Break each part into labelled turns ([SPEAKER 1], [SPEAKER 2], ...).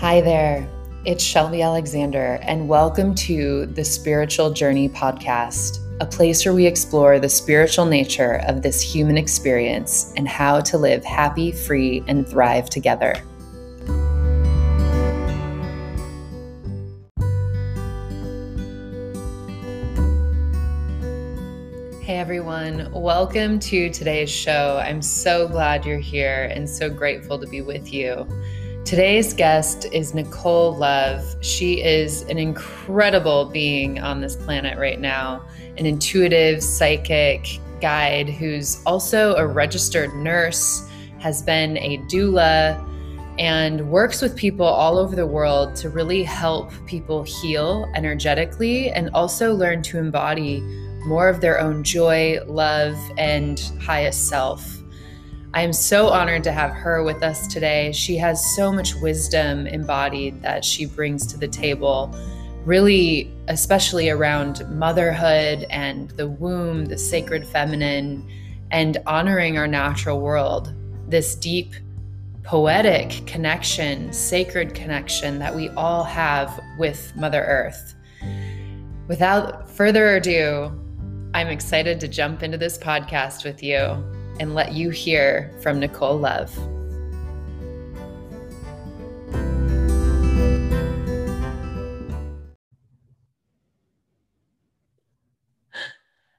[SPEAKER 1] Hi there, it's Shelby Alexander, and welcome to the Spiritual Journey Podcast, a place where we explore the spiritual nature of this human experience and how to live happy, free, and thrive together. Hey everyone, welcome to today's show. I'm so glad you're here and so grateful to be with you. Today's guest is Nicole Love. She is an incredible being on this planet right now, an intuitive psychic guide who's also a registered nurse, has been a doula, and works with people all over the world to really help people heal energetically and also learn to embody more of their own joy, love, and highest self. I am so honored to have her with us today. She has so much wisdom embodied that she brings to the table, really, especially around motherhood and the womb, the sacred feminine, and honoring our natural world. This deep, poetic connection, sacred connection that we all have with Mother Earth. Without further ado, I'm excited to jump into this podcast with you and let you hear from Nicole Love.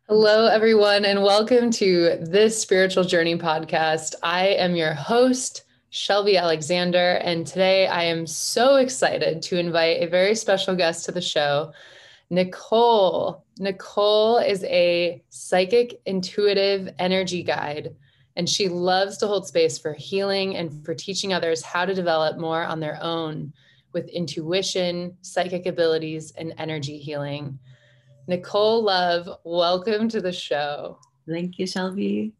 [SPEAKER 1] Hello, everyone, and welcome to this Spiritual Journey podcast. I am your host, Shelby Alexander, and today I am so excited to invite a very special guest to the show, Nicole. Nicole is a psychic intuitive energy guide, and she loves to hold space for healing and for teaching others how to develop more on their own with intuition, psychic abilities, and energy healing. Nicole Love, welcome to the show.
[SPEAKER 2] Thank you, Shelby.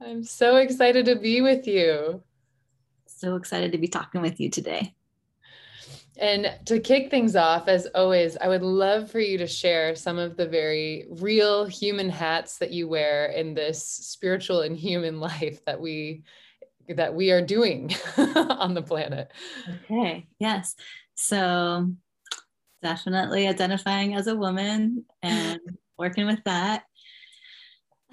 [SPEAKER 1] I'm so excited to be with you.
[SPEAKER 2] So excited to be talking with you today.
[SPEAKER 1] And to kick things off, as always, I would love for you to share some of the very real human hats that you wear in this spiritual and human life that we that we are doing on the planet.
[SPEAKER 2] Okay. Yes. So definitely identifying as a woman and working with that.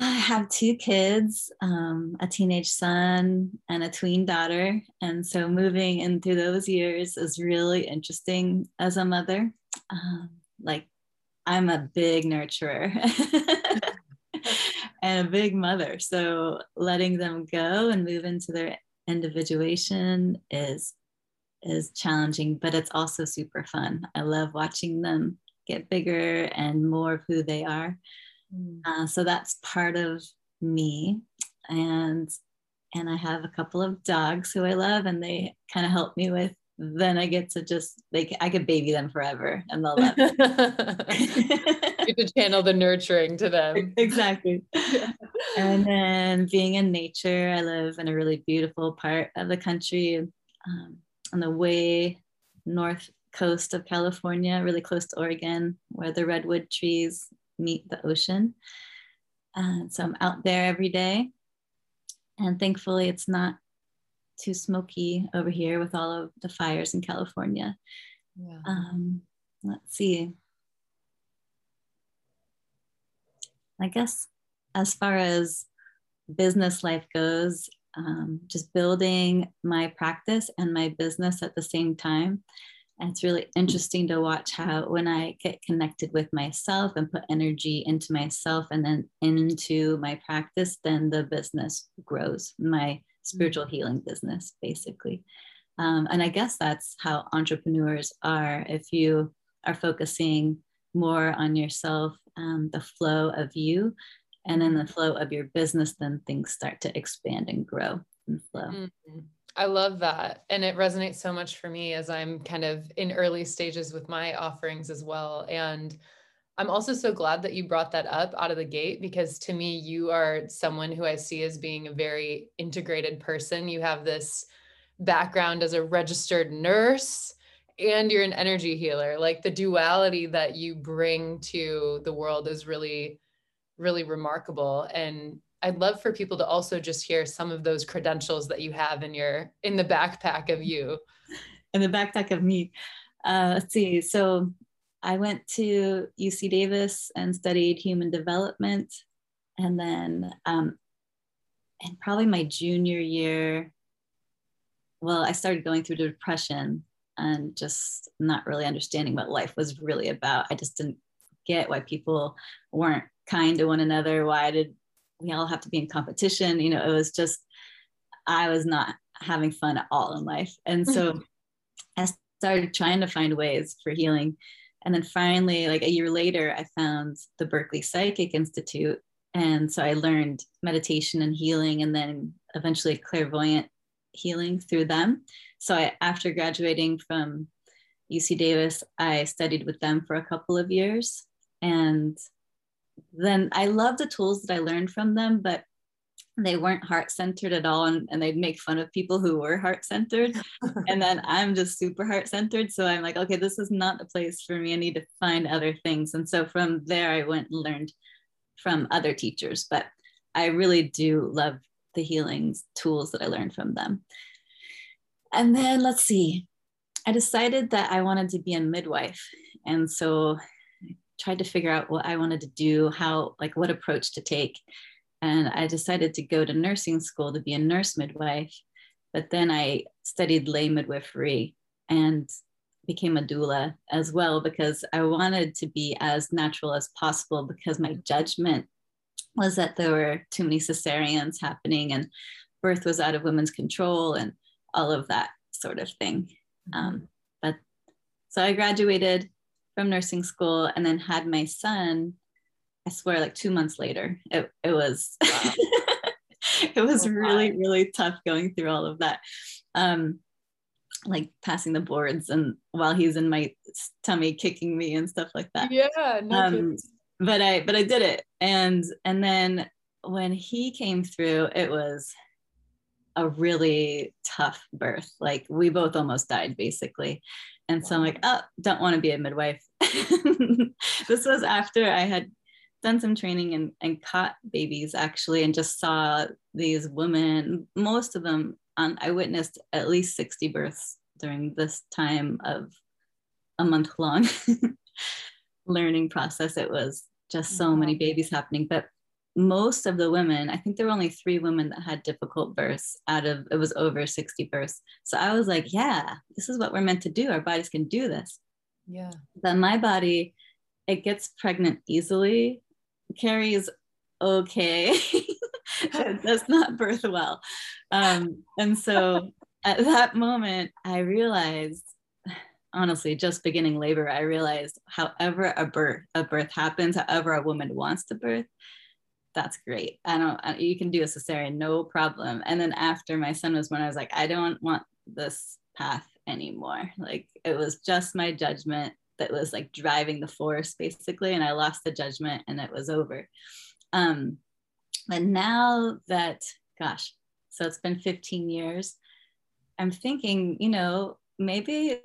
[SPEAKER 2] I have two kids, um, a teenage son and a tween daughter. And so moving in through those years is really interesting as a mother. Um, like, I'm a big nurturer and a big mother. So letting them go and move into their individuation is is challenging, but it's also super fun. I love watching them get bigger and more of who they are. Mm. Uh, so that's part of me. And and I have a couple of dogs who I love, and they kind of help me with. Then I get to just like I could baby them forever, and they'll love.
[SPEAKER 1] it. you to channel the nurturing to them.
[SPEAKER 2] Exactly. and then being in nature, I live in a really beautiful part of the country, um, on the way north coast of California, really close to Oregon, where the redwood trees meet the ocean. And so I'm out there every day. And thankfully, it's not too smoky over here with all of the fires in California. Yeah. Um, let's see. I guess as far as business life goes, um, just building my practice and my business at the same time and it's really interesting to watch how when I get connected with myself and put energy into myself and then into my practice, then the business grows, my spiritual mm. healing business, basically. Um, and I guess that's how entrepreneurs are. If you are focusing more on yourself, um, the flow of you, and then the flow of your business, then things start to expand and grow and flow. Mm-hmm.
[SPEAKER 1] I love that. And it resonates so much for me as I'm kind of in early stages with my offerings as well. And I'm also so glad that you brought that up out of the gate because to me, you are someone who I see as being a very integrated person. You have this background as a registered nurse and you're an energy healer. Like the duality that you bring to the world is really, really remarkable. And I'd love for people to also just hear some of those credentials that you have in your in the backpack of you.
[SPEAKER 2] in the backpack of me. Uh, let's see. So I went to UC Davis and studied human development. And then, um, and probably my junior year, well, I started going through depression and just not really understanding what life was really about. I just didn't get why people weren't kind to one another. Why did we all have to be in competition? You know, it was just, I was not having fun at all in life. And so mm-hmm. I started trying to find ways for healing. And then finally, like a year later, I found the Berkeley Psychic Institute. And so I learned meditation and healing, and then eventually clairvoyant healing through them. So I, after graduating from UC Davis, I studied with them for a couple of years. And then I love the tools that I learned from them, but they weren't heart centered at all. And, and they'd make fun of people who were heart centered. and then I'm just super heart centered. So I'm like, okay, this is not the place for me. I need to find other things. And so from there, I went and learned from other teachers. But I really do love the healing tools that I learned from them. And then let's see, I decided that I wanted to be a midwife. And so tried to figure out what I wanted to do, how, like, what approach to take. And I decided to go to nursing school to be a nurse midwife. But then I studied lay midwifery and became a doula as well because I wanted to be as natural as possible because my judgment was that there were too many cesareans happening and birth was out of women's control and all of that sort of thing. Mm-hmm. Um, but so I graduated from nursing school and then had my son. I swear, like two months later, it, it was wow. it was oh, really really tough going through all of that. Um, like passing the boards and while he's in my tummy kicking me and stuff like that.
[SPEAKER 1] Yeah, no um,
[SPEAKER 2] but I but I did it. And and then when he came through, it was a really tough birth. Like we both almost died basically. And so I'm like, oh, don't want to be a midwife. this was after I had done some training and, and caught babies actually and just saw these women, most of them on I witnessed at least 60 births during this time of a month long learning process. It was just so many mm-hmm. babies happening. But most of the women, I think there were only three women that had difficult births out of it was over 60 births. So I was like, yeah, this is what we're meant to do. Our bodies can do this.
[SPEAKER 1] Yeah.
[SPEAKER 2] Then my body, it gets pregnant easily, carries okay. it does not birth well. Um, and so at that moment, I realized honestly just beginning labor i realized however a birth a birth happens however a woman wants to birth that's great i don't you can do a cesarean no problem and then after my son was born i was like i don't want this path anymore. Like it was just my judgment that was like driving the force basically and i lost the judgment and it was over. Um but now that gosh so it's been 15 years i'm thinking you know maybe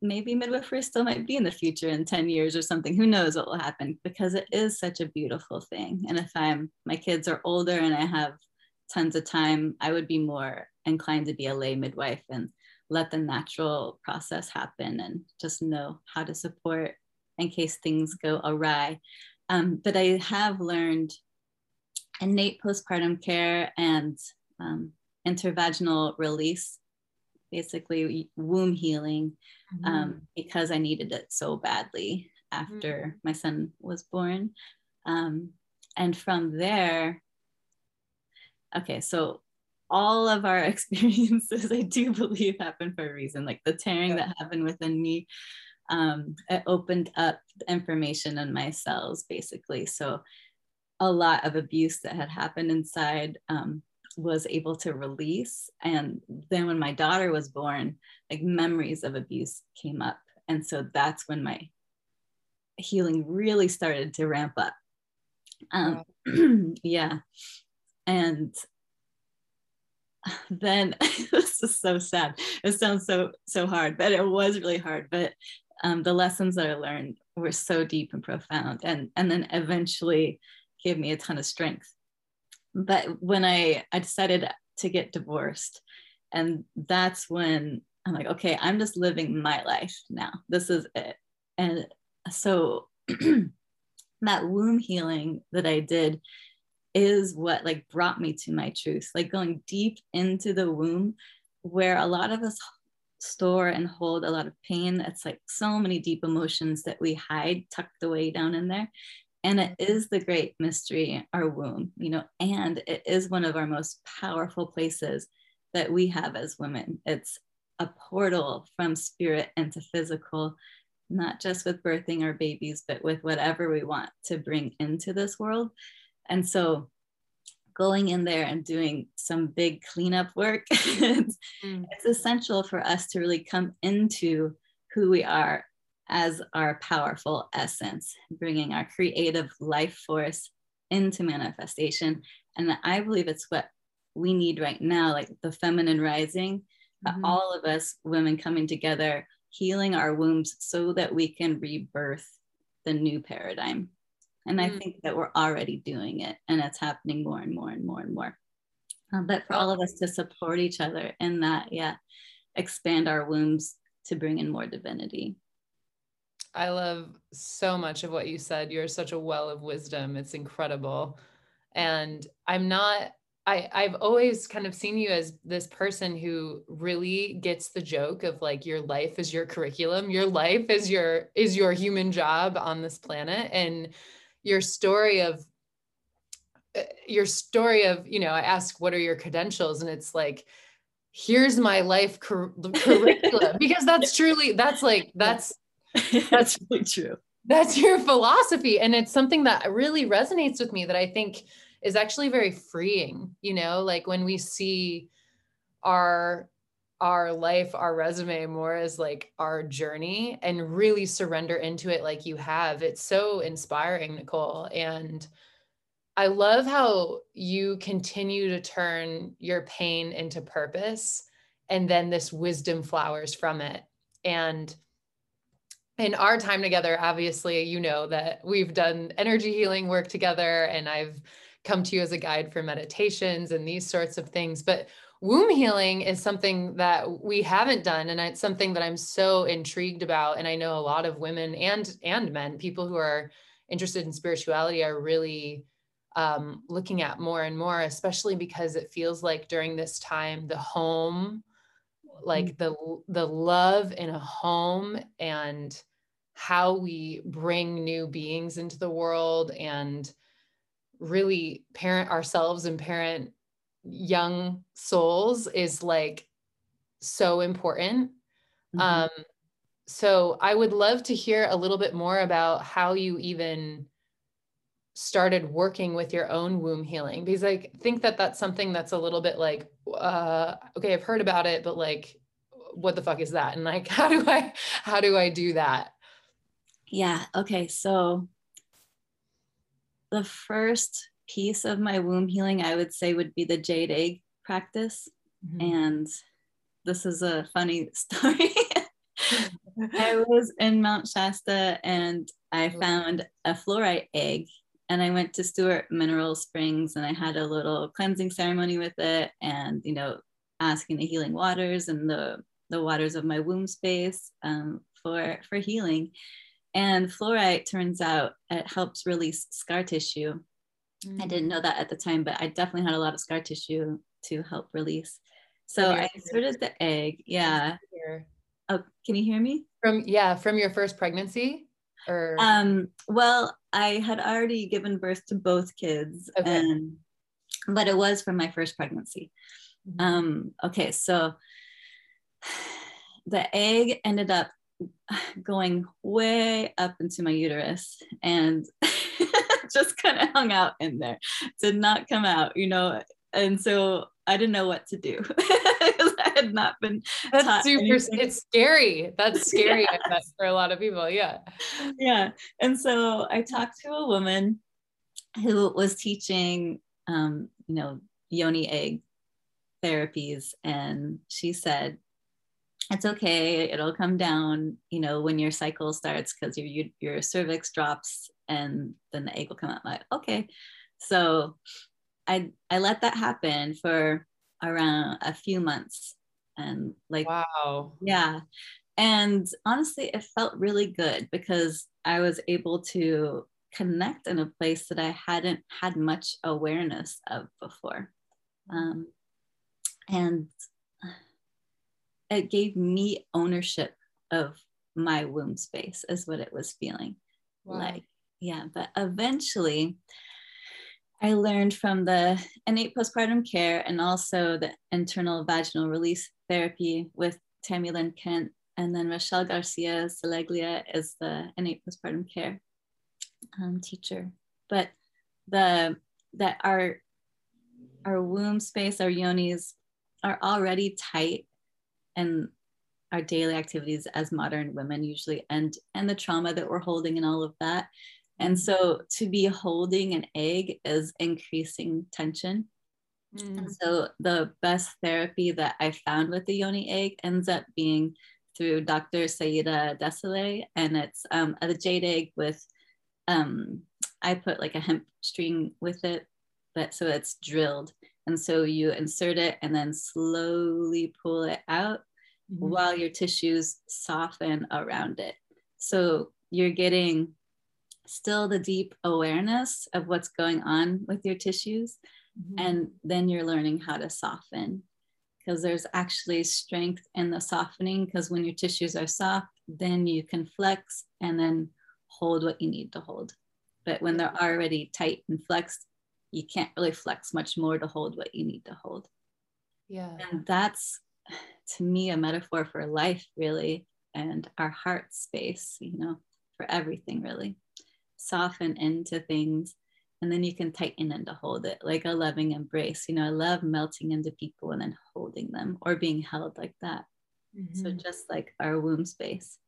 [SPEAKER 2] maybe midwifery still might be in the future in 10 years or something. Who knows what will happen? Because it is such a beautiful thing. And if i'm my kids are older and i have tons of time i would be more inclined to be a lay midwife and let the natural process happen and just know how to support in case things go awry um, but i have learned innate postpartum care and um, intervaginal release basically womb healing mm-hmm. um, because I needed it so badly after mm-hmm. my son was born. Um, and from there, okay, so all of our experiences, I do believe, happened for a reason. Like the tearing yeah. that happened within me, um, it opened up information in my cells, basically. So a lot of abuse that had happened inside um, was able to release. And then when my daughter was born, like memories of abuse came up. And so that's when my healing really started to ramp up. Um, yeah. And then this is so sad. It sounds so so hard, but it was really hard. But um, the lessons that I learned were so deep and profound, and and then eventually gave me a ton of strength but when I, I decided to get divorced, and that's when I'm like, okay, I'm just living my life now. This is it. And so that womb healing that I did is what like brought me to my truth, like going deep into the womb where a lot of us store and hold a lot of pain. It's like so many deep emotions that we hide tucked away down in there. And it is the great mystery, our womb, you know, and it is one of our most powerful places that we have as women. It's a portal from spirit into physical, not just with birthing our babies, but with whatever we want to bring into this world. And so going in there and doing some big cleanup work, it's, mm. it's essential for us to really come into who we are as our powerful essence, bringing our creative life force into manifestation. And I believe it's what we need right now, like the feminine rising, mm-hmm. all of us women coming together, healing our wombs so that we can rebirth the new paradigm. And. I mm. think that we're already doing it and it's happening more and more and more and more. Uh, but for all of us to support each other in that, yeah, expand our wombs to bring in more divinity.
[SPEAKER 1] I love so much of what you said. You're such a well of wisdom. It's incredible. And I'm not I, I've always kind of seen you as this person who really gets the joke of like your life is your curriculum, your life is your is your human job on this planet, and your story of uh, your story of you know I ask what are your credentials, and it's like here's my life cur- curriculum because that's truly that's like that's
[SPEAKER 2] that's really true.
[SPEAKER 1] That's your philosophy, and it's something that really resonates with me that I think is actually very freeing, you know, like when we see our our life, our resume more as like our journey and really surrender into it like you have. It's so inspiring, Nicole. And I love how you continue to turn your pain into purpose and then this wisdom flowers from it. And in our time together, obviously, you know that we've done energy healing work together and I've come to you as a guide for meditations and these sorts of things. But womb healing is something that we haven't done and it's something that I'm so intrigued about and I know a lot of women and and men people who are interested in spirituality are really um, looking at more and more especially because it feels like during this time the home like mm-hmm. the the love in a home and how we bring new beings into the world and really parent ourselves and parent young souls is like so important. Mm-hmm. Um, so I would love to hear a little bit more about how you even started working with your own womb healing because I think that that's something that's a little bit like, uh, okay, I've heard about it, but like, what the fuck is that? And like, how do I, how do I do that?
[SPEAKER 2] Yeah. Okay. So the first piece of my womb healing, I would say, would be the jade egg practice. Mm-hmm. And this is a funny story. I was in Mount Shasta and I found a fluorite egg. And I went to Stewart Mineral Springs and I had a little cleansing ceremony with it and, you know, asking the healing waters and the, the waters of my womb space um, for, for healing. And fluorite turns out it helps release scar tissue. Mm. I didn't know that at the time, but I definitely had a lot of scar tissue to help release. So I inserted the egg. Yeah. Oh, can you hear me?
[SPEAKER 1] From yeah, from your first pregnancy? Or
[SPEAKER 2] um, well, I had already given birth to both kids, okay. and but it was from my first pregnancy. Mm-hmm. Um, okay, so the egg ended up going way up into my uterus and just kind of hung out in there did not come out you know and so i didn't know what to do i had not been
[SPEAKER 1] that's super anything. it's scary that's scary yeah. for a lot of people yeah
[SPEAKER 2] yeah and so i talked to a woman who was teaching um, you know yoni egg therapies and she said it's okay it'll come down you know when your cycle starts because your your cervix drops and then the egg will come out like okay. So i i let that happen for around a few months and like
[SPEAKER 1] wow.
[SPEAKER 2] yeah. And honestly it felt really good because i was able to connect in a place that i hadn't had much awareness of before. Um, and it gave me ownership of my womb space is what it was feeling. Wow. like yeah but eventually i learned from the innate postpartum care and also the internal vaginal release therapy with tami lynn kent and then rochelle garcia saleglia is the innate postpartum care um, teacher. But the that our our womb space our yonis are already tight and our daily activities as modern women usually and and the trauma that we're holding and all of that and so to be holding an egg is increasing tension mm. and so the best therapy that i found with the yoni egg ends up being through dr saida desilets and it's um, a jade egg with um, i put like a hemp string with it but so it's drilled and so you insert it and then slowly pull it out mm-hmm. while your tissues soften around it. So you're getting still the deep awareness of what's going on with your tissues. Mm-hmm. And then you're learning how to soften because there's actually strength in the softening. Because when your tissues are soft, then you can flex and then hold what you need to hold. But when they're already tight and flexed, you can't really flex much more to hold what you need to hold.
[SPEAKER 1] Yeah.
[SPEAKER 2] And that's to me a metaphor for life, really, and our heart space, you know, for everything, really. Soften into things and then you can tighten and to hold it like a loving embrace. You know, I love melting into people and then holding them or being held like that. Mm-hmm. So just like our womb space.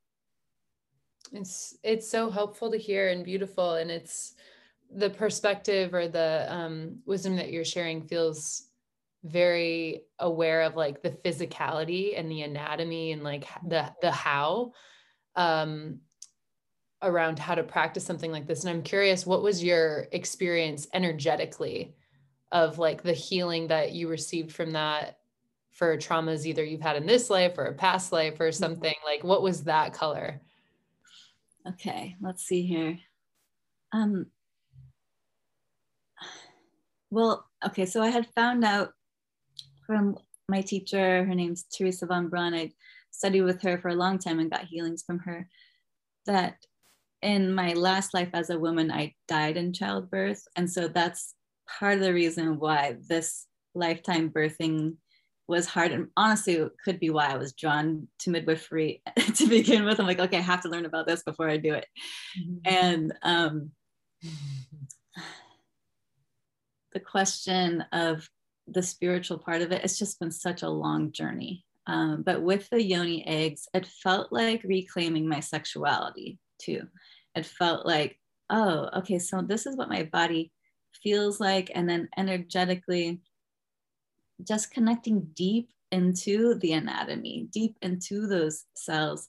[SPEAKER 1] It's it's so helpful to hear and beautiful and it's the perspective or the um, wisdom that you're sharing feels very aware of like the physicality and the anatomy and like the the how um, around how to practice something like this and i'm curious what was your experience energetically of like the healing that you received from that for traumas either you've had in this life or a past life or mm-hmm. something like what was that color
[SPEAKER 2] okay let's see here um well, okay, so I had found out from my teacher, her name's Teresa von Braun. I studied with her for a long time and got healings from her. That in my last life as a woman, I died in childbirth. And so that's part of the reason why this lifetime birthing was hard. And honestly, it could be why I was drawn to midwifery to begin with. I'm like, okay, I have to learn about this before I do it. Mm-hmm. And um, the question of the spiritual part of it, it's just been such a long journey. Um, but with the yoni eggs, it felt like reclaiming my sexuality too. It felt like, oh, okay, so this is what my body feels like. And then energetically, just connecting deep into the anatomy, deep into those cells,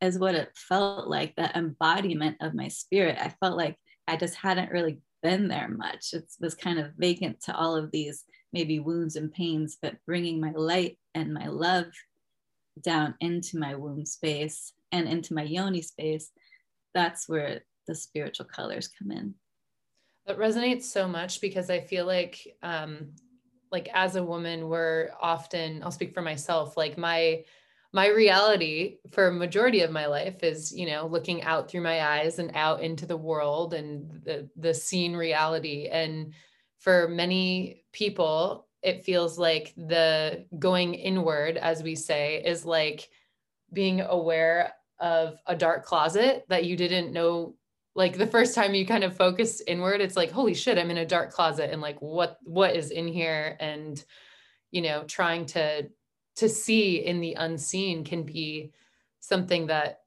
[SPEAKER 2] is what it felt like the embodiment of my spirit. I felt like I just hadn't really been there much. It was kind of vacant to all of these maybe wounds and pains, but bringing my light and my love down into my womb space and into my yoni space, that's where the spiritual colors come in.
[SPEAKER 1] That resonates so much because I feel like, um, like as a woman, we're often, I'll speak for myself, like my my reality for a majority of my life is you know looking out through my eyes and out into the world and the the seen reality and for many people it feels like the going inward as we say is like being aware of a dark closet that you didn't know like the first time you kind of focus inward it's like holy shit i'm in a dark closet and like what what is in here? And you know trying to to see in the unseen can be something that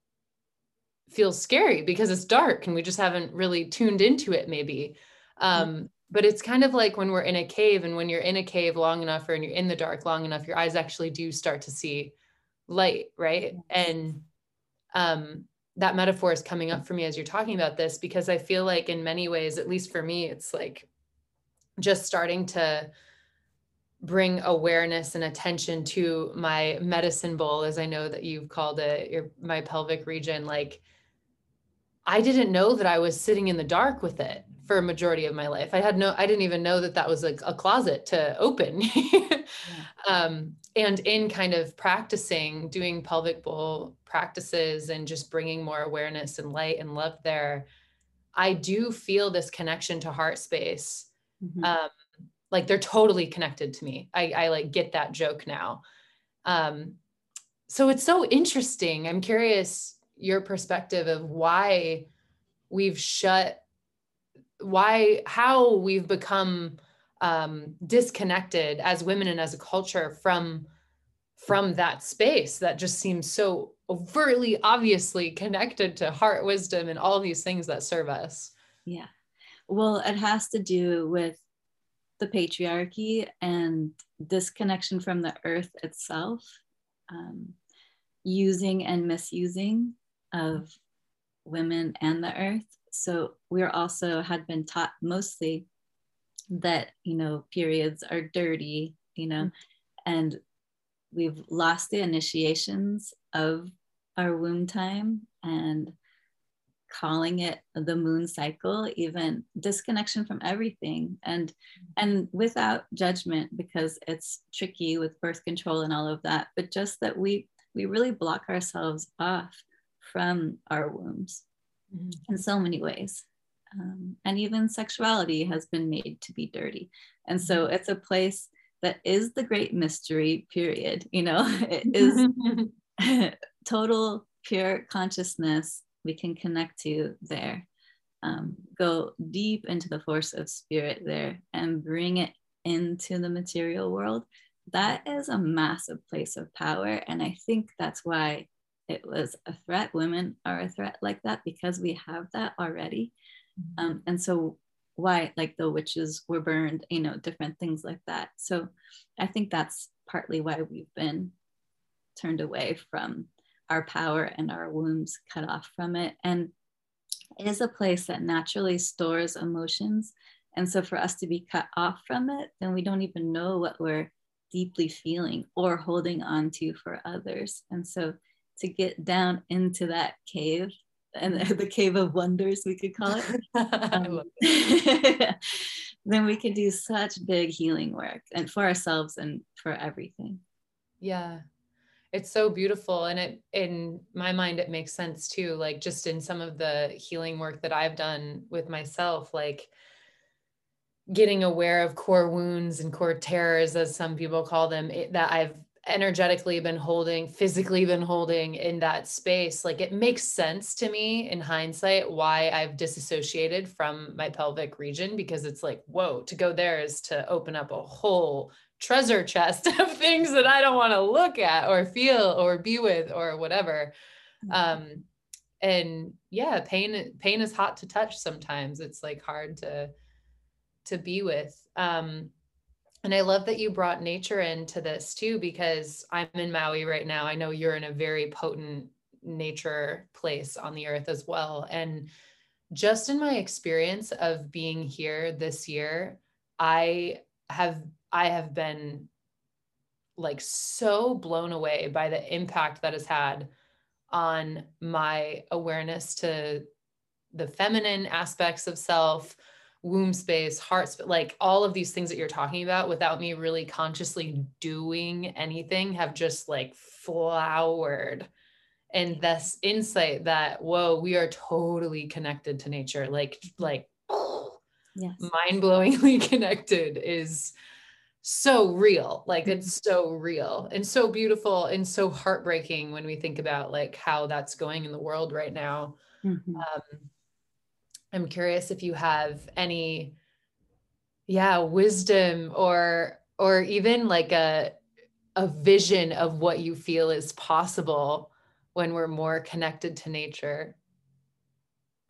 [SPEAKER 1] feels scary because it's dark and we just haven't really tuned into it maybe. Um, mm-hmm. but it's kind of like when we're in a cave and when you're in a cave long enough or you're in the dark long enough your eyes actually do start to see light right? And um, that metaphor is coming up for me as you're talking about this because i feel like in many ways at least for me it's like just starting to bring awareness and attention to my medicine bowl as i know that you've called it your my pelvic region. Like i didn't know that i was sitting in the dark with it for a majority of my life. I had no i didn't even know that that was like a closet to open. Yeah. um, and in kind of practicing doing pelvic bowl practices and just bringing more awareness and light and love there i do feel this connection to heart space mm-hmm. um, like they're totally connected to me. I, I like get that joke now. Um, so it's so interesting. I'm curious your perspective of why we've shut why how we've become um, disconnected as women and as a culture from from that space that just seems so overtly obviously connected to heart wisdom and all these things that serve us.
[SPEAKER 2] Yeah. Well it has to do with the patriarchy and disconnection from the earth itself um, using and misusing of women and the earth. So we're also had been taught mostly that you know periods are dirty you know mm-hmm. and we've lost the initiations of our womb time and calling it the moon cycle even disconnection from everything and and without judgment because it's tricky with birth control and all of that but just that we we really block ourselves off from our wombs mm-hmm. in so many ways um, and even sexuality has been made to be dirty and so mm-hmm. it's a place that is the great mystery period you know it is total pure consciousness we can connect to there um, go deep into the force of spirit there and bring it into the material world that is a massive place of power and i think that's why it was a threat women are a threat like that because we have that already. Um, and so why like the witches were burned you know different things like that. So i think that's partly why we've been turned away from our power and our wombs cut off from it. And it is a place that naturally stores emotions. And so for us to be cut off from it then we don't even know what we're deeply feeling or holding on to for others. And so to get down into that cave and the cave of wonders we could call it, um, then we can do such big healing work and for ourselves and for everything.
[SPEAKER 1] Yeah. It's so beautiful and it in my mind it makes sense too like just in some of the healing work that i've done with myself like getting aware of core wounds and core terrors as some people call them it, that i've energetically been holding, physically been holding in that space, like it makes sense to me in hindsight why I've disassociated from my pelvic region because it's like, whoa, to go there is to open up a whole treasure chest of things that I don't want to look at or feel or be with or whatever. Mm-hmm. Um, and yeah, pain pain is hot to touch sometimes. It's like hard to to be with. Um, and I love that you brought nature into this too, because I'm in Maui right now. I know you're in a very potent nature place on the earth as well. And just in my experience of being here this year, I have I have been like so blown away by the impact that has had on my awareness to the feminine aspects of self, womb space, heart space, like all of these things that you're talking about without me really consciously doing anything have just like flowered. And this insight that, whoa, we are totally connected to nature, like, like yes. mind-blowingly connected is so real. Like it's so real and so beautiful and so heartbreaking when we think about like how that's going in the world right now. Mm-hmm. Um, I'm curious if you have any, yeah, wisdom or or even like a a vision of what you feel is possible when we're more connected to nature.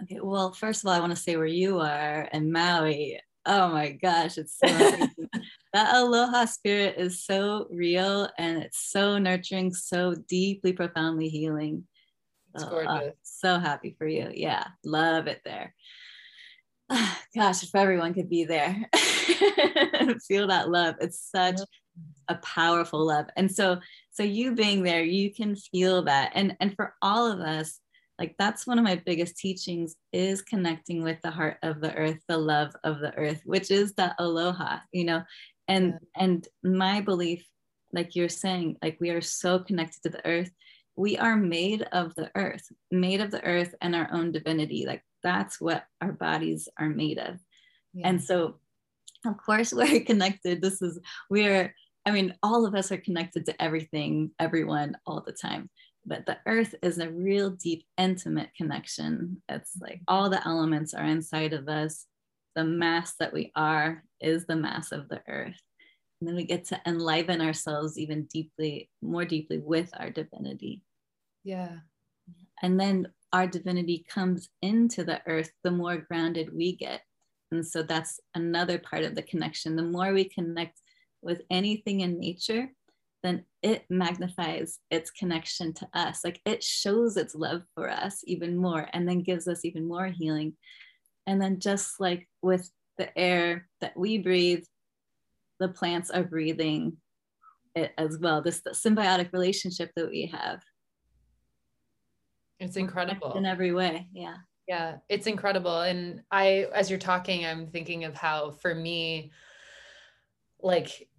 [SPEAKER 2] Okay, well, first of all, I want to say where you are in Maui. Oh my gosh, it's so that aloha spirit is so real and it's so nurturing, so deeply, profoundly healing.
[SPEAKER 1] It's oh, uh, gorgeous.
[SPEAKER 2] so happy for you. Yeah, love it there. gosh, if everyone could be there, feel that love. It's such a powerful love. And so, so you being there, you can feel that. And and for all of us, like that's one of my biggest teachings is connecting with the heart of the earth, the love of the earth, which is the aloha, you know. And yeah. and my belief, like you're saying, like we are so connected to the earth. We are made of the earth, made of the earth and our own divinity. Like that's what our bodies are made of. Yeah. And so, of course, we're connected. This is, we're, I mean, all of us are connected to everything, everyone, all the time. But the earth is a real deep, intimate connection. It's mm-hmm. like all the elements are inside of us. The mass that we are is the mass of the earth. And then we get to enliven ourselves even deeply, more deeply with our divinity.
[SPEAKER 1] Yeah.
[SPEAKER 2] And then our divinity comes into the earth, the more grounded we get. And so that's another part of the connection. The more we connect with anything in nature, then it magnifies its connection to us. Like it shows its love for us even more and then gives us even more healing. And then, just like with the air that we breathe, the plants are breathing it as well. This symbiotic relationship that we have.
[SPEAKER 1] It's incredible
[SPEAKER 2] in every way. Yeah.
[SPEAKER 1] Yeah, it's incredible. And I, as you're talking, I'm thinking of how for me, like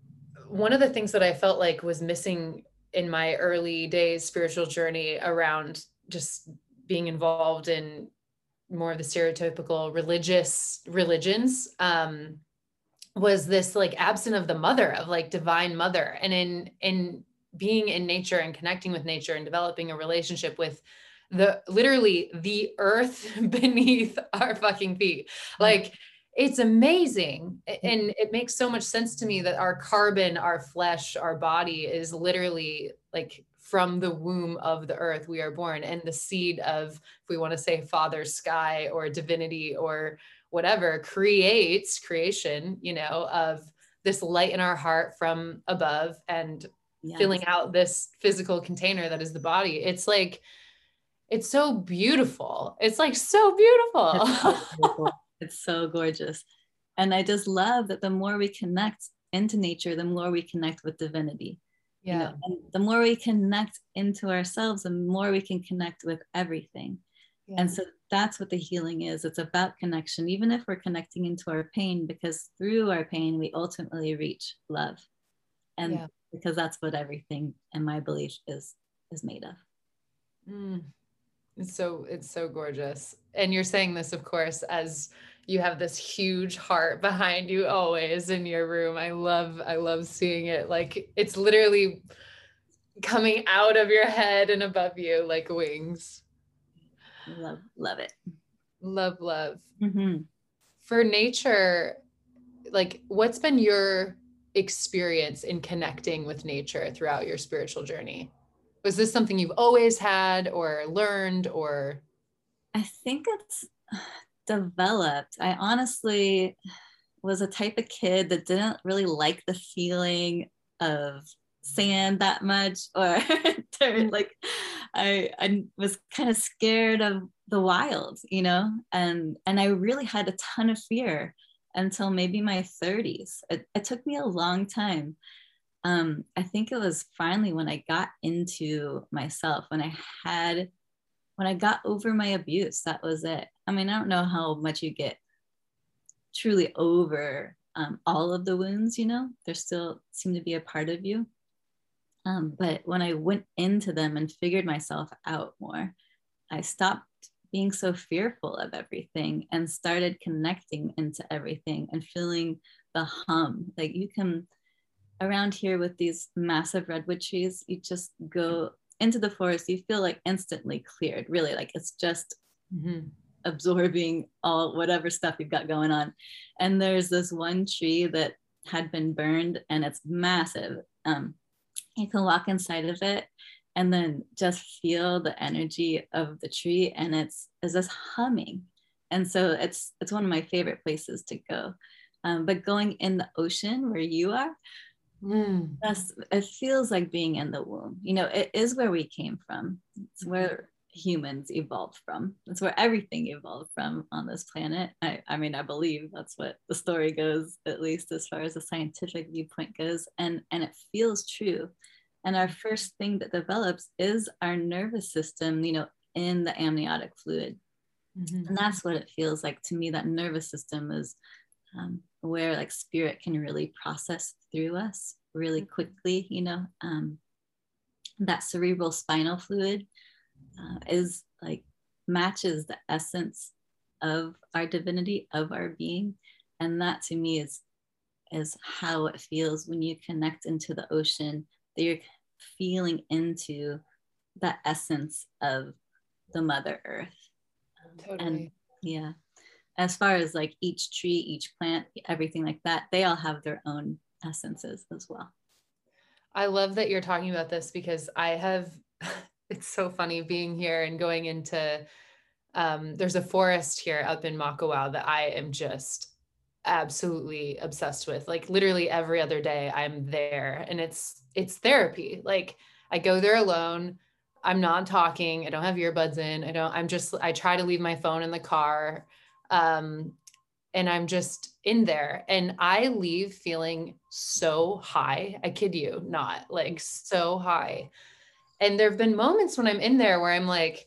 [SPEAKER 1] one of the things that I felt like was missing in my early days spiritual journey around just being involved in more of the stereotypical religious religions um, was this like absent of the mother of like divine mother and in in being in nature and connecting with nature and developing a relationship with the literally the earth beneath our fucking feet. Mm. Like it's amazing. Mm. And it makes so much sense to me that our carbon, our flesh, our body is literally like from the womb of the earth we are born and the seed of if we want to say father sky or divinity or whatever creates creation you know of this light in our heart from above and yes. filling out this physical container that is the body it's like it's so beautiful. It's like so beautiful.
[SPEAKER 2] It's so, beautiful. it's so gorgeous. And I just love that the more we connect into nature, the more we connect with divinity.
[SPEAKER 1] Yeah. You know,
[SPEAKER 2] and the more we connect into ourselves, the more we can connect with everything. Yeah. And so that's what the healing is. It's about connection, even if we're connecting into our pain, because through our pain, we ultimately reach love. And yeah. because that's what everything in my belief is is made of.
[SPEAKER 1] Mm. It's so it's so gorgeous. And you're saying this, of course, as you have this huge heart behind you always in your room. I love, I love seeing it. Like it's literally coming out of your head and above you like wings.
[SPEAKER 2] Love, love it.
[SPEAKER 1] Love, love.
[SPEAKER 2] Mm-hmm.
[SPEAKER 1] For nature, like what's been your experience in connecting with nature throughout your spiritual journey? was this something you've always had or learned or
[SPEAKER 2] i think it's developed i honestly was a type of kid that didn't really like the feeling of sand that much or like I, I was kind of scared of the wild you know and and i really had a ton of fear until maybe my 30s it, it took me a long time um, I think it was finally when I got into myself, when I had, when I got over my abuse, that was it. I mean, I don't know how much you get truly over um, all of the wounds, you know, they still seem to be a part of you. Um, but when I went into them and figured myself out more, I stopped being so fearful of everything and started connecting into everything and feeling the hum. Like you can, around here with these massive redwood trees, you just go into the forest, you feel like instantly cleared, really, like it's just mm-hmm. absorbing all whatever stuff you've got going on. And there's this one tree that had been burned and it's massive. Um, you can walk inside of it and then just feel the energy of the tree and it's is this humming and so it's it's one of my favorite places to go um, but going in the ocean where you are
[SPEAKER 1] Mm.
[SPEAKER 2] That's, it feels like being in the womb. You know, it is where we came from. It's where humans evolved from. That's where everything evolved from on this planet. I, I mean, I believe that's what the story goes, at least as far as the scientific viewpoint goes. And, and it feels true. And our first thing that develops is our nervous system, you know, in the amniotic fluid. Mm-hmm. And that's what it feels like to me. That nervous system is um, where like spirit can really process through us really mm-hmm. quickly, you know. Um, that cerebral spinal fluid uh, is like matches the essence of our divinity of our being. And that to me is is how it feels when you connect into the ocean that you're feeling into that essence of the mother earth. Totally. and yeah as far as like each tree each plant everything like that they all have their own essences as well.
[SPEAKER 1] I love that you're talking about this because i have it's so funny being here and going into um, there's a forest here up in Makawao that I am just absolutely obsessed with. Like literally every other day I'm there and it's it's therapy. Like I go there alone. I'm not talking. I don't have earbuds in. I don't I'm just I try to leave my phone in the car. Um and I'm just in there and I leave feeling so high. I kid you not, like so high. And there have been moments when I'm in there where I'm like,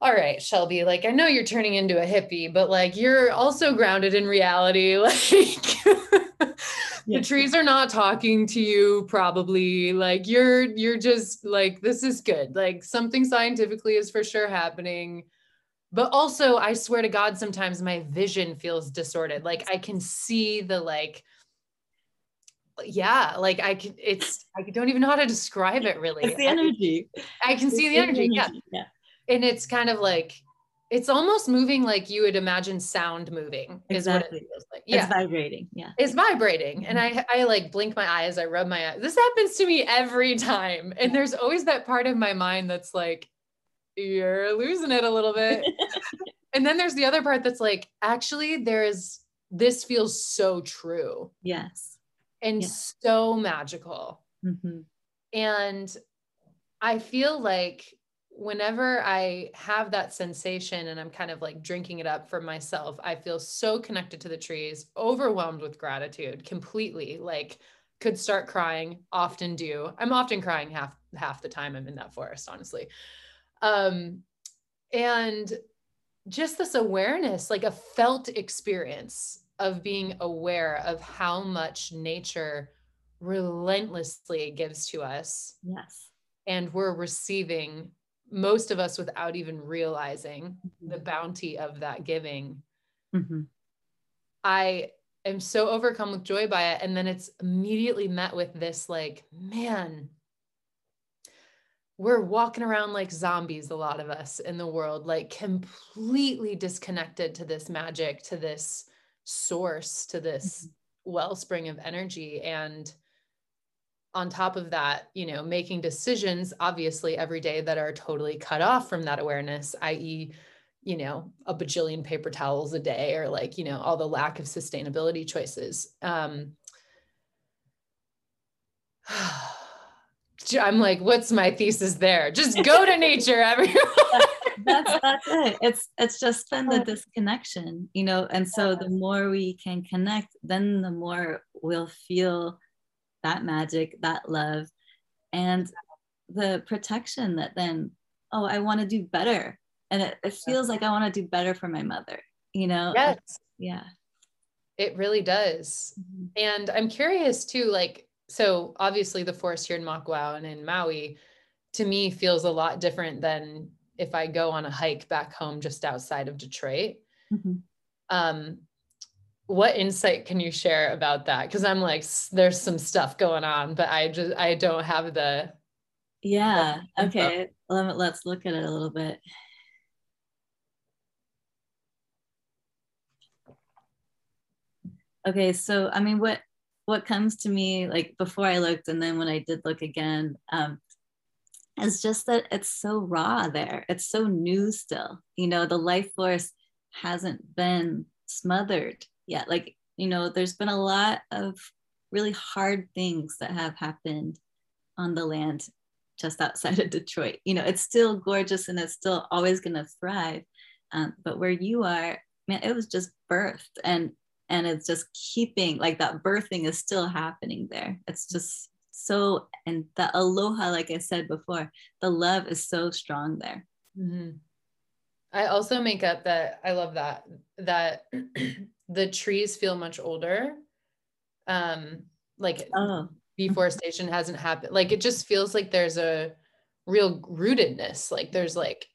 [SPEAKER 1] all right, Shelby, like I know you're turning into a hippie, but like you're also grounded in reality. Like the trees are not talking to you probably. Like you're you're just like this is good. Like something scientifically is for sure happening. But also, I swear to God, sometimes my vision feels distorted. Like I can see the like yeah like i can it's i don't even know how to describe it really
[SPEAKER 2] it's the energy
[SPEAKER 1] i, I can it's see the energy, energy. Yeah. yeah and it's kind of like it's almost moving like you would imagine sound moving
[SPEAKER 2] is exactly. what it feels like. Yeah. It's vibrating. Yeah.
[SPEAKER 1] It's vibrating. Mm-hmm. And I I like blink my eyes, I rub my eyes. This happens to me every time. And there's always that part of my mind that's like, you're losing it a little bit. and then there's the other part that's like, actually, there's this feels so true.
[SPEAKER 2] Yes
[SPEAKER 1] and so magical. Mm-hmm. And I feel like whenever I have that sensation and I'm kind of like drinking it up for myself, I feel so connected to the trees, overwhelmed with gratitude, completely like could start crying, often do. I'm often crying half half the time I'm in that forest, honestly. Um and just this awareness, like a felt experience of being aware of how much nature relentlessly gives to us.
[SPEAKER 2] Yes.
[SPEAKER 1] And we're receiving most of us without even realizing mm-hmm. the bounty of that giving. Mm-hmm. I am so overcome with joy by it. And then it's immediately met with this like, man, we're walking around like zombies, a lot of us in the world, like completely disconnected to this magic, to this source to this mm-hmm. wellspring of energy and on top of that you know making decisions obviously every day that are totally cut off from that awareness i.e you know a bajillion paper towels a day or like you know all the lack of sustainability choices um I'm like, what's my thesis there? Just go to nature, everyone
[SPEAKER 2] that's that's it. It's it's just been the disconnection you know and so the more we can connect then the more we'll feel that magic that love and the protection that then oh i want to do better and it, it feels like i want to do better for my mother you know?
[SPEAKER 1] Yes.
[SPEAKER 2] Yeah.
[SPEAKER 1] It really does. Mm-hmm. and i'm curious too like so obviously the forest here in Makawao and in Maui to me feels a lot different than if I go on a hike back home just outside of Detroit. Mm-hmm. Um, what insight can you share about that? Because I'm like, there's some stuff going on, but I just I don't have the.
[SPEAKER 2] Yeah. The okay. Let, let's look at it a little bit. Okay, so I mean, what what comes to me like before I looked, and then when I did look again, um, it's just that it's so raw there. It's so new still. You know, the life force hasn't been smothered yet. Like, you know, there's been a lot of really hard things that have happened on the land just outside of Detroit. You know, it's still gorgeous and it's still always going to thrive. Um, but where you are, man, it was just birthed and and it's just keeping like that birthing is still happening there. It's just so and the aloha, like I said before, the love is so strong there.
[SPEAKER 1] Mm-hmm. I also make up that I love that that the trees feel much older. Um, like oh. deforestation hasn't happened. Like it just feels like there's a real rootedness. Like there's like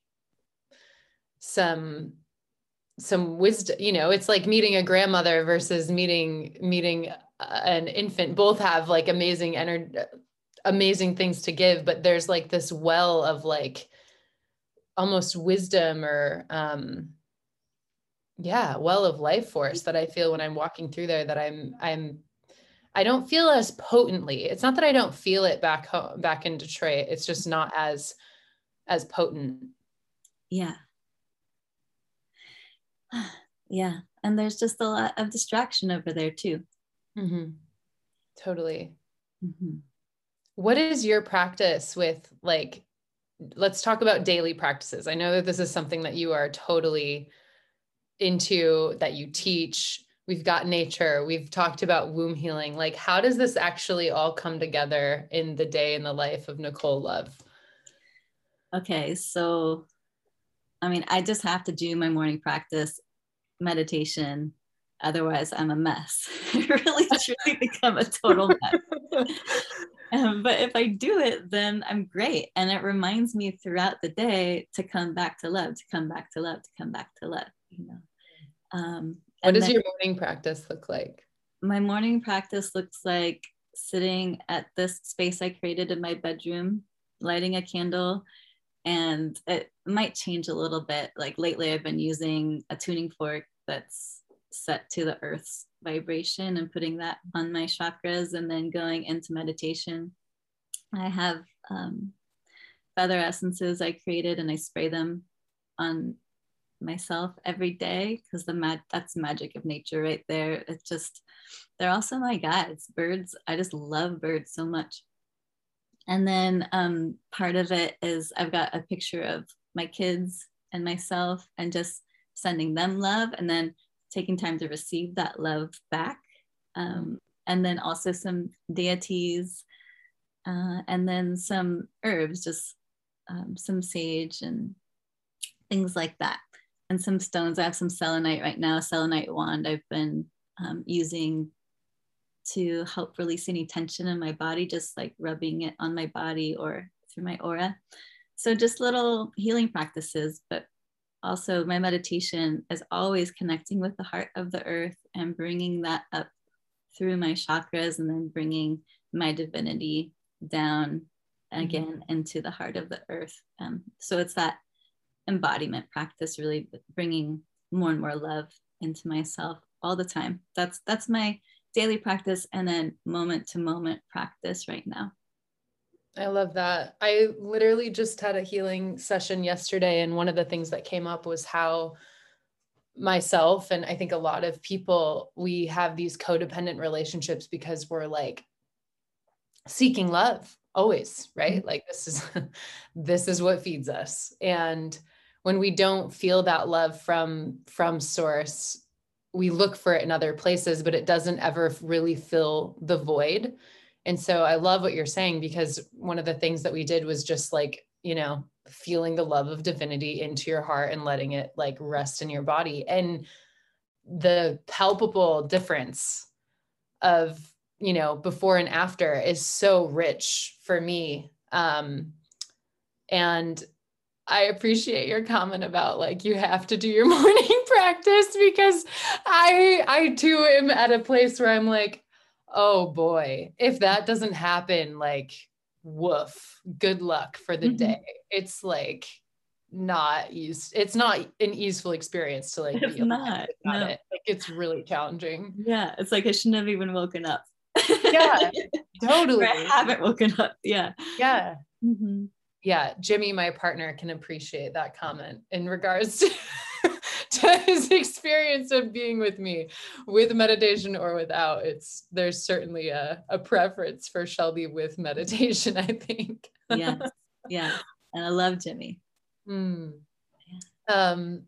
[SPEAKER 1] some some wisdom you know it's like meeting a grandmother versus meeting meeting an infant both have like amazing energy amazing things to give but there's like this well of like almost wisdom or um yeah well of life force that i feel when i'm walking through there that i'm i'm i don't feel as potently. It's not that i don't feel it back home back in detroit. It's just not as as potent.
[SPEAKER 2] Yeah. Yeah. And there's just a lot of distraction over there too
[SPEAKER 1] mm-hmm. totally mm-hmm. what is your practice with like let's talk about daily practices. I know that this is something that you are totally into, that you teach. We've got nature, we've talked about womb healing. Like, how does this actually all come together in the day in the life of Nicole Love?
[SPEAKER 2] Okay, so I mean, I just have to do my morning practice, meditation. Otherwise, I'm a mess. Really truly become a total mess. Um, but if I do it, then I'm great. And it reminds me throughout the day to come back to love, to come back to love, to come back to love, you know.
[SPEAKER 1] Um, what does your morning practice look like?
[SPEAKER 2] My morning practice looks like sitting at this space I created in my bedroom, lighting a candle, and it might change a little bit. Like lately, I've been using a tuning fork that's set to the earth's vibration and putting that on my chakras and then going into meditation. I have um, feather essences I created and I spray them on myself every day because the mag- that's magic of nature right there. It's just they're also my guides. Birds, I just love birds so much. And then um, part of it is I've got a picture of my kids and myself and just sending them love and then taking time to receive that love back. Um, and then also some deities, uh, and then some herbs, just um, some sage and things like that. And some stones. I have some selenite right now, selenite wand I've been um, using to help release any tension in my body, just like rubbing it on my body or through my aura. So just little healing practices, but also my meditation is always connecting with the heart of the earth and bringing that up through my chakras and then bringing my divinity down again mm-hmm. into the heart of the earth. Um, so it's that embodiment practice really bringing more and more love into myself all the time. That's that's my daily practice and then moment to moment practice right now
[SPEAKER 1] I love that. I literally just had a healing session yesterday, and one of the things that came up was how myself and I think a lot of people, we have these codependent relationships because we're like seeking love always, right? Mm-hmm. Like this is this is what feeds us. And when we don't feel that love from from source, we look for it in other places, but it doesn't ever really fill the void. And so I love what you're saying because one of the things that we did was just like, you know, feeling the love of divinity into your heart and letting it like rest in your body. And the palpable difference of, you know, before and after is so rich for me. Um, and I appreciate your comment about like you have to do your morning practice because I I too am at a place where I'm like oh boy, if that doesn't happen, like, woof, good luck for the mm-hmm. day. It's like not easy. It's not an easeful experience to like.
[SPEAKER 2] It's not. No.
[SPEAKER 1] It. Like it's really challenging.
[SPEAKER 2] Yeah, it's like I shouldn't have even woken up.
[SPEAKER 1] yeah, totally.
[SPEAKER 2] I haven't woken up. Yeah.
[SPEAKER 1] Yeah. Mm-hmm. Yeah, Jimmy, my partner, can appreciate that comment in regards to to his experience of being with me with meditation or without. It's there's certainly a, a preference for Shelby with meditation, I think.
[SPEAKER 2] yeah. Yeah. And I love Jimmy.
[SPEAKER 1] Mm. Yeah. Um,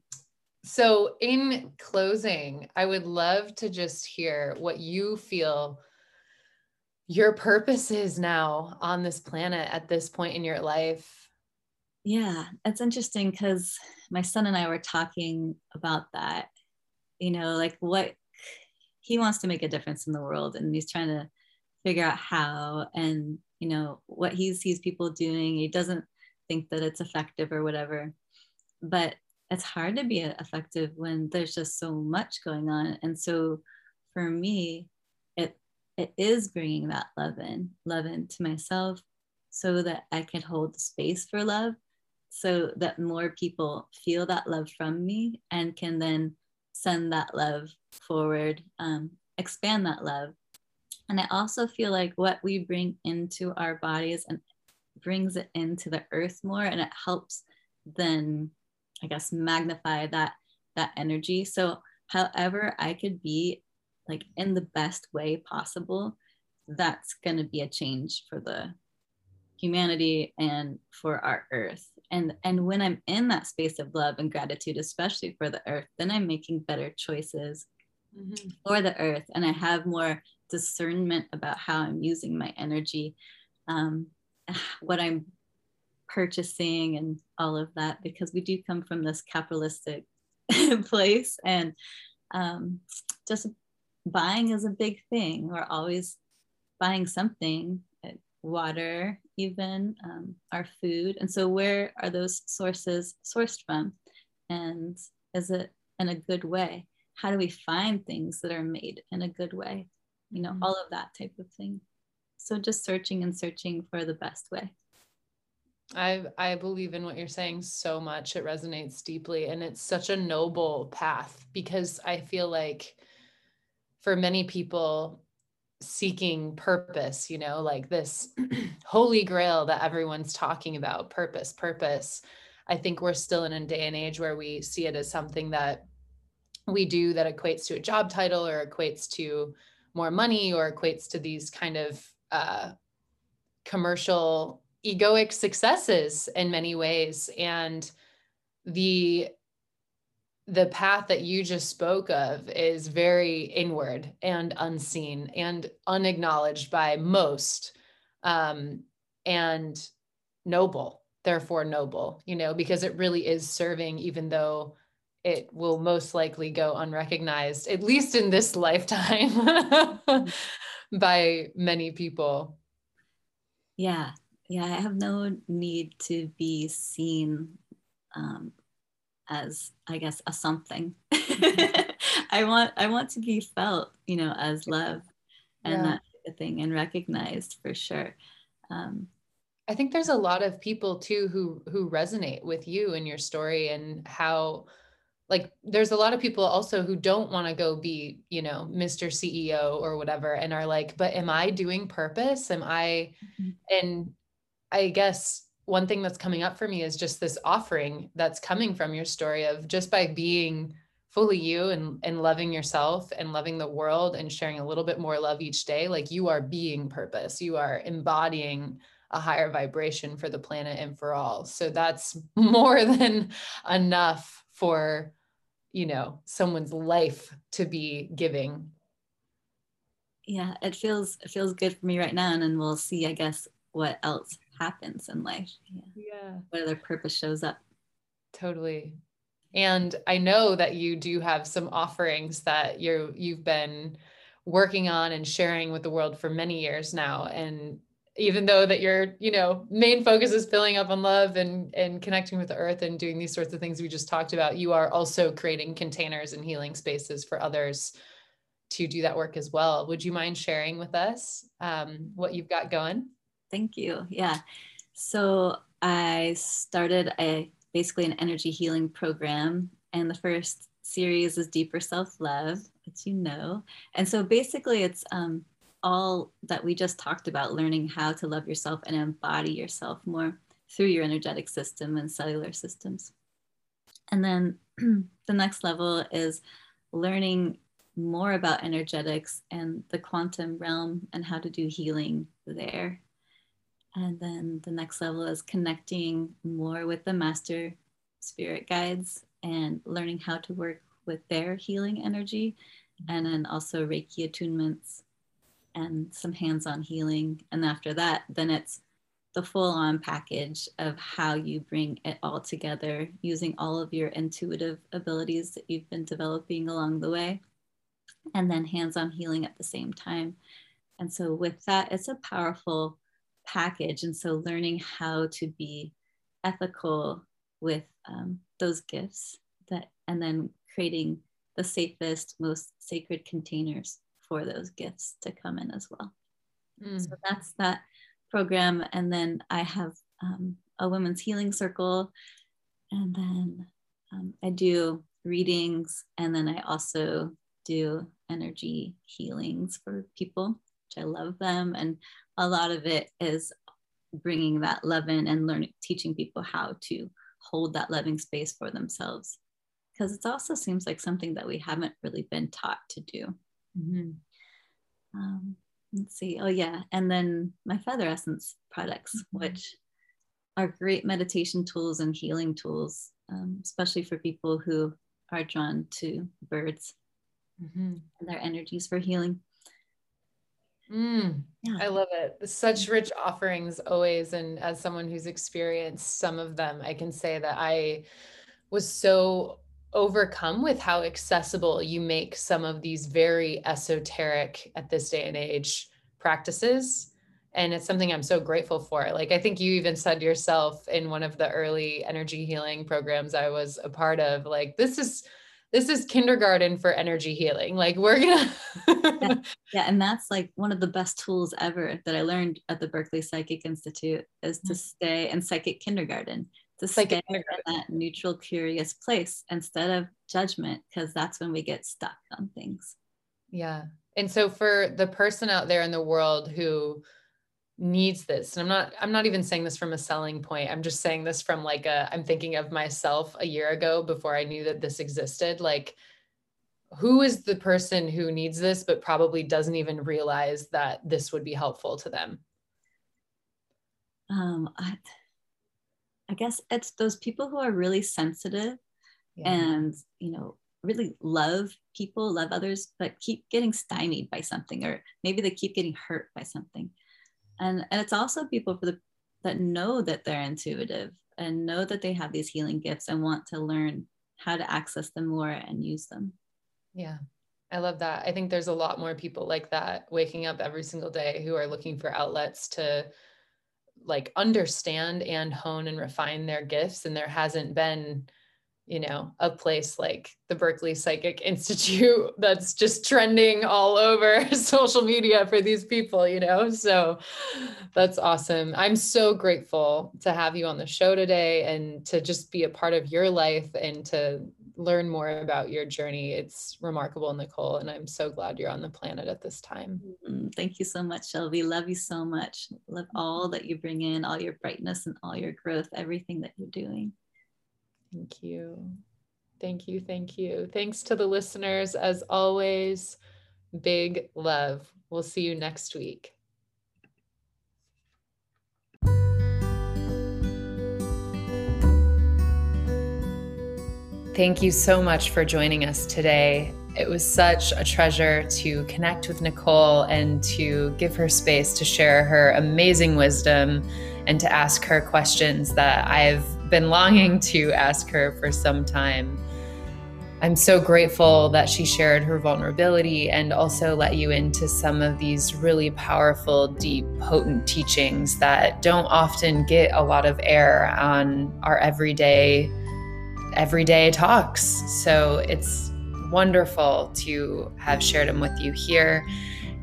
[SPEAKER 1] so in closing, I would love to just hear what you feel your purpose is now on this planet at this point in your life
[SPEAKER 2] yeah, it's interesting because my son and I were talking about that. You know, like what he wants to make a difference in the world and he's trying to figure out how and, you know, what he sees people doing. He doesn't think that it's effective or whatever. But it's hard to be effective when there's just so much going on. And so for me, it it is bringing that love in, love into myself so that I can hold the space for love so that more people feel that love from me and can then send that love forward, um, expand that love. And I also feel like what we bring into our bodies and brings it into the earth more and it helps then I guess magnify that that energy. So however I could be like in the best way possible, that's going to be a change for the humanity and for our earth and and when i'm in that space of love and gratitude especially for the earth then i'm making better choices mm-hmm. for the earth and i have more discernment about how i'm using my energy um, what i'm purchasing and all of that because we do come from this capitalistic place and um, just buying is a big thing we're always buying something water, even um, our food. And so, where are those sources sourced from? And is it in a good way? How do we find things that are made in a good way? You know, mm-hmm. all of that type of thing. So, just searching and searching for the best way.
[SPEAKER 1] I I believe in what you're saying so much. It resonates deeply and it's such a noble path because I feel like for many people seeking purpose, you know, like this holy grail that everyone's talking about purpose, purpose. I think we're still in a day and age where we see it as something that we do that equates to a job title or equates to more money or equates to these kind of uh, commercial egoic successes in many ways. And the the path that you just spoke of is very inward and unseen and unacknowledged by most um, and noble therefore noble you know because it really is serving even though it will most likely go unrecognized at least in this lifetime by many people.
[SPEAKER 2] Yeah. Yeah i have no need to be seen um, as I guess a something. I want I want to be felt, you know, as love and yeah. that thing and recognized for sure. Um,
[SPEAKER 1] I think there's a lot of people too who who resonate with you and your story and how like there's a lot of people also who don't want to go be, you know, Mr. CEO or whatever and are like, but am I doing purpose? Am I mm-hmm. and I guess one thing that's coming up for me is just this offering that's coming from your story of just by being fully you and, and loving yourself and loving the world and sharing a little bit more love each day like you are being purpose. You are embodying a higher vibration for the planet and for all. So that's more than enough for you know someone's life to be giving.
[SPEAKER 2] Yeah it feels it feels good for me right now and then we'll see i guess what else happens in life. Yeah. yeah. What other purpose shows up.
[SPEAKER 1] Totally. And I know that you do have some offerings that you're you've been working on and sharing with the world for many years now. And even though that your, you know, main focus is filling up on love and and connecting with the earth and doing these sorts of things we just talked about, you are also creating containers and healing spaces for others to do that work as well. Would you mind sharing with us um, what you've got going?
[SPEAKER 2] Thank you. Yeah. So I started a basically an energy healing program, and the first series is Deeper Self Love, which you know. And so basically, it's um, all that we just talked about learning how to love yourself and embody yourself more through your energetic system and cellular systems. And then the next level is learning more about energetics and the quantum realm and how to do healing there. And then the next level is connecting more with the master spirit guides and learning how to work with their healing energy. And then also Reiki attunements and some hands on healing. And after that, then it's the full on package of how you bring it all together using all of your intuitive abilities that you've been developing along the way, and then hands on healing at the same time. And so, with that, it's a powerful package. And so, learning how to be ethical with um, those gifts that, and then creating the safest, most sacred containers for those gifts to come in as well. Mm. So that's that program. And then I have um, a women's healing circle. And then um, I do readings. And then I also do energy healings for people, which I love them. And a lot of it is bringing that love in and learning, teaching people how to hold that loving space for themselves. Because it also seems like something that we haven't really been taught to do. Mm-hmm. Um, let's see. Oh, yeah. And then my feather essence products, mm-hmm. which are great meditation tools and healing tools, um, especially for people who are drawn to birds mm-hmm. and their energies for healing.
[SPEAKER 1] Mm, yeah. I love it. Such rich offerings always. And as someone who's experienced some of them, I can say that I was so overcome with how accessible you make some of these very esoteric at this day and age practices and it's something i'm so grateful for like i think you even said yourself in one of the early energy healing programs i was a part of like this is this is kindergarten for energy healing like we're gonna
[SPEAKER 2] yeah. yeah and that's like one of the best tools ever that i learned at the berkeley psychic institute is to mm. stay in psychic kindergarten to stay in that neutral, curious place instead of judgment, because that's when we get stuck on things.
[SPEAKER 1] Yeah. And so for the person out there in the world who needs this, and I'm not, I'm not even saying this from a selling point. I'm just saying this from like a, I'm thinking of myself a year ago before I knew that this existed. Like, who is the person who needs this, but probably doesn't even realize that this would be helpful to them?
[SPEAKER 2] Um, I, I guess it's those people who are really sensitive yeah. and, you know, really love people, love others, but keep getting stymied by something, or maybe they keep getting hurt by something. And, and it's also people for the, that know that they're intuitive and know that they have these healing gifts and want to learn how to access them more and use them.
[SPEAKER 1] Yeah. I love that. I think there's a lot more people like that waking up every single day who are looking for outlets to like understand and hone and refine their gifts and there hasn't been you know a place like the berkeley psychic institute that's just trending all over social media for these people you know so that's awesome i'm so grateful to have you on the show today and to just be a part of your life and to learn more about your journey. It's remarkable, Nicole, and I'm so glad you're on the planet at this time.
[SPEAKER 2] Mm, thank you so much, Shelby. Love you so much. Love all that you bring in, all your brightness and all your growth, everything that you're doing.
[SPEAKER 1] Thank you. Thank you. Thank you. Thanks to the listeners. As always, big love. We'll see you next week. Thank you so much for joining us today. It was such a treasure to connect with Nicole and to give her space to share her amazing wisdom and to ask her questions that I've been longing to ask her for some time. I'm so grateful that she shared her vulnerability and also let you into some of these really powerful, deep, potent teachings that don't often get a lot of air on our everyday everyday talks. So it's wonderful to have shared them with you here.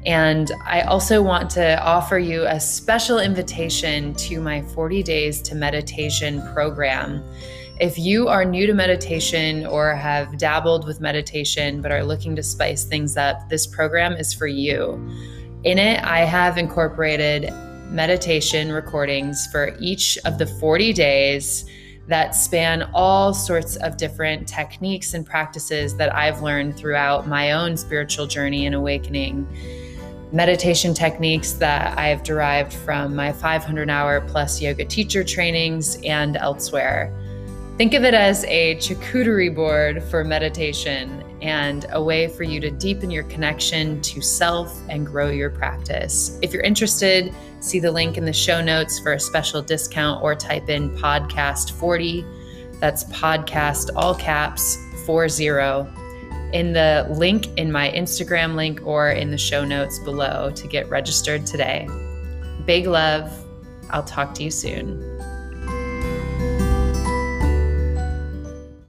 [SPEAKER 1] And I also want to offer you a special invitation to my 40 Days to Meditation program. If you are new to meditation or have dabbled with meditation but are looking to spice things up, this program is for you. In it, I have incorporated meditation recordings for each of the 40 days that span all sorts of different techniques and practices that I've learned throughout my own spiritual journey and awakening. Meditation techniques that I have derived from my 500 hour plus yoga teacher trainings and elsewhere. Think of it as a charcuterie board for meditation and a way for you to deepen your connection to self and grow your practice. If you're interested, see the link in the show notes for a special discount or type in podcast 40. That's podcast, all caps, 40, in the link in my Instagram link or in the show notes below to get registered today. Big love. I'll talk to you soon.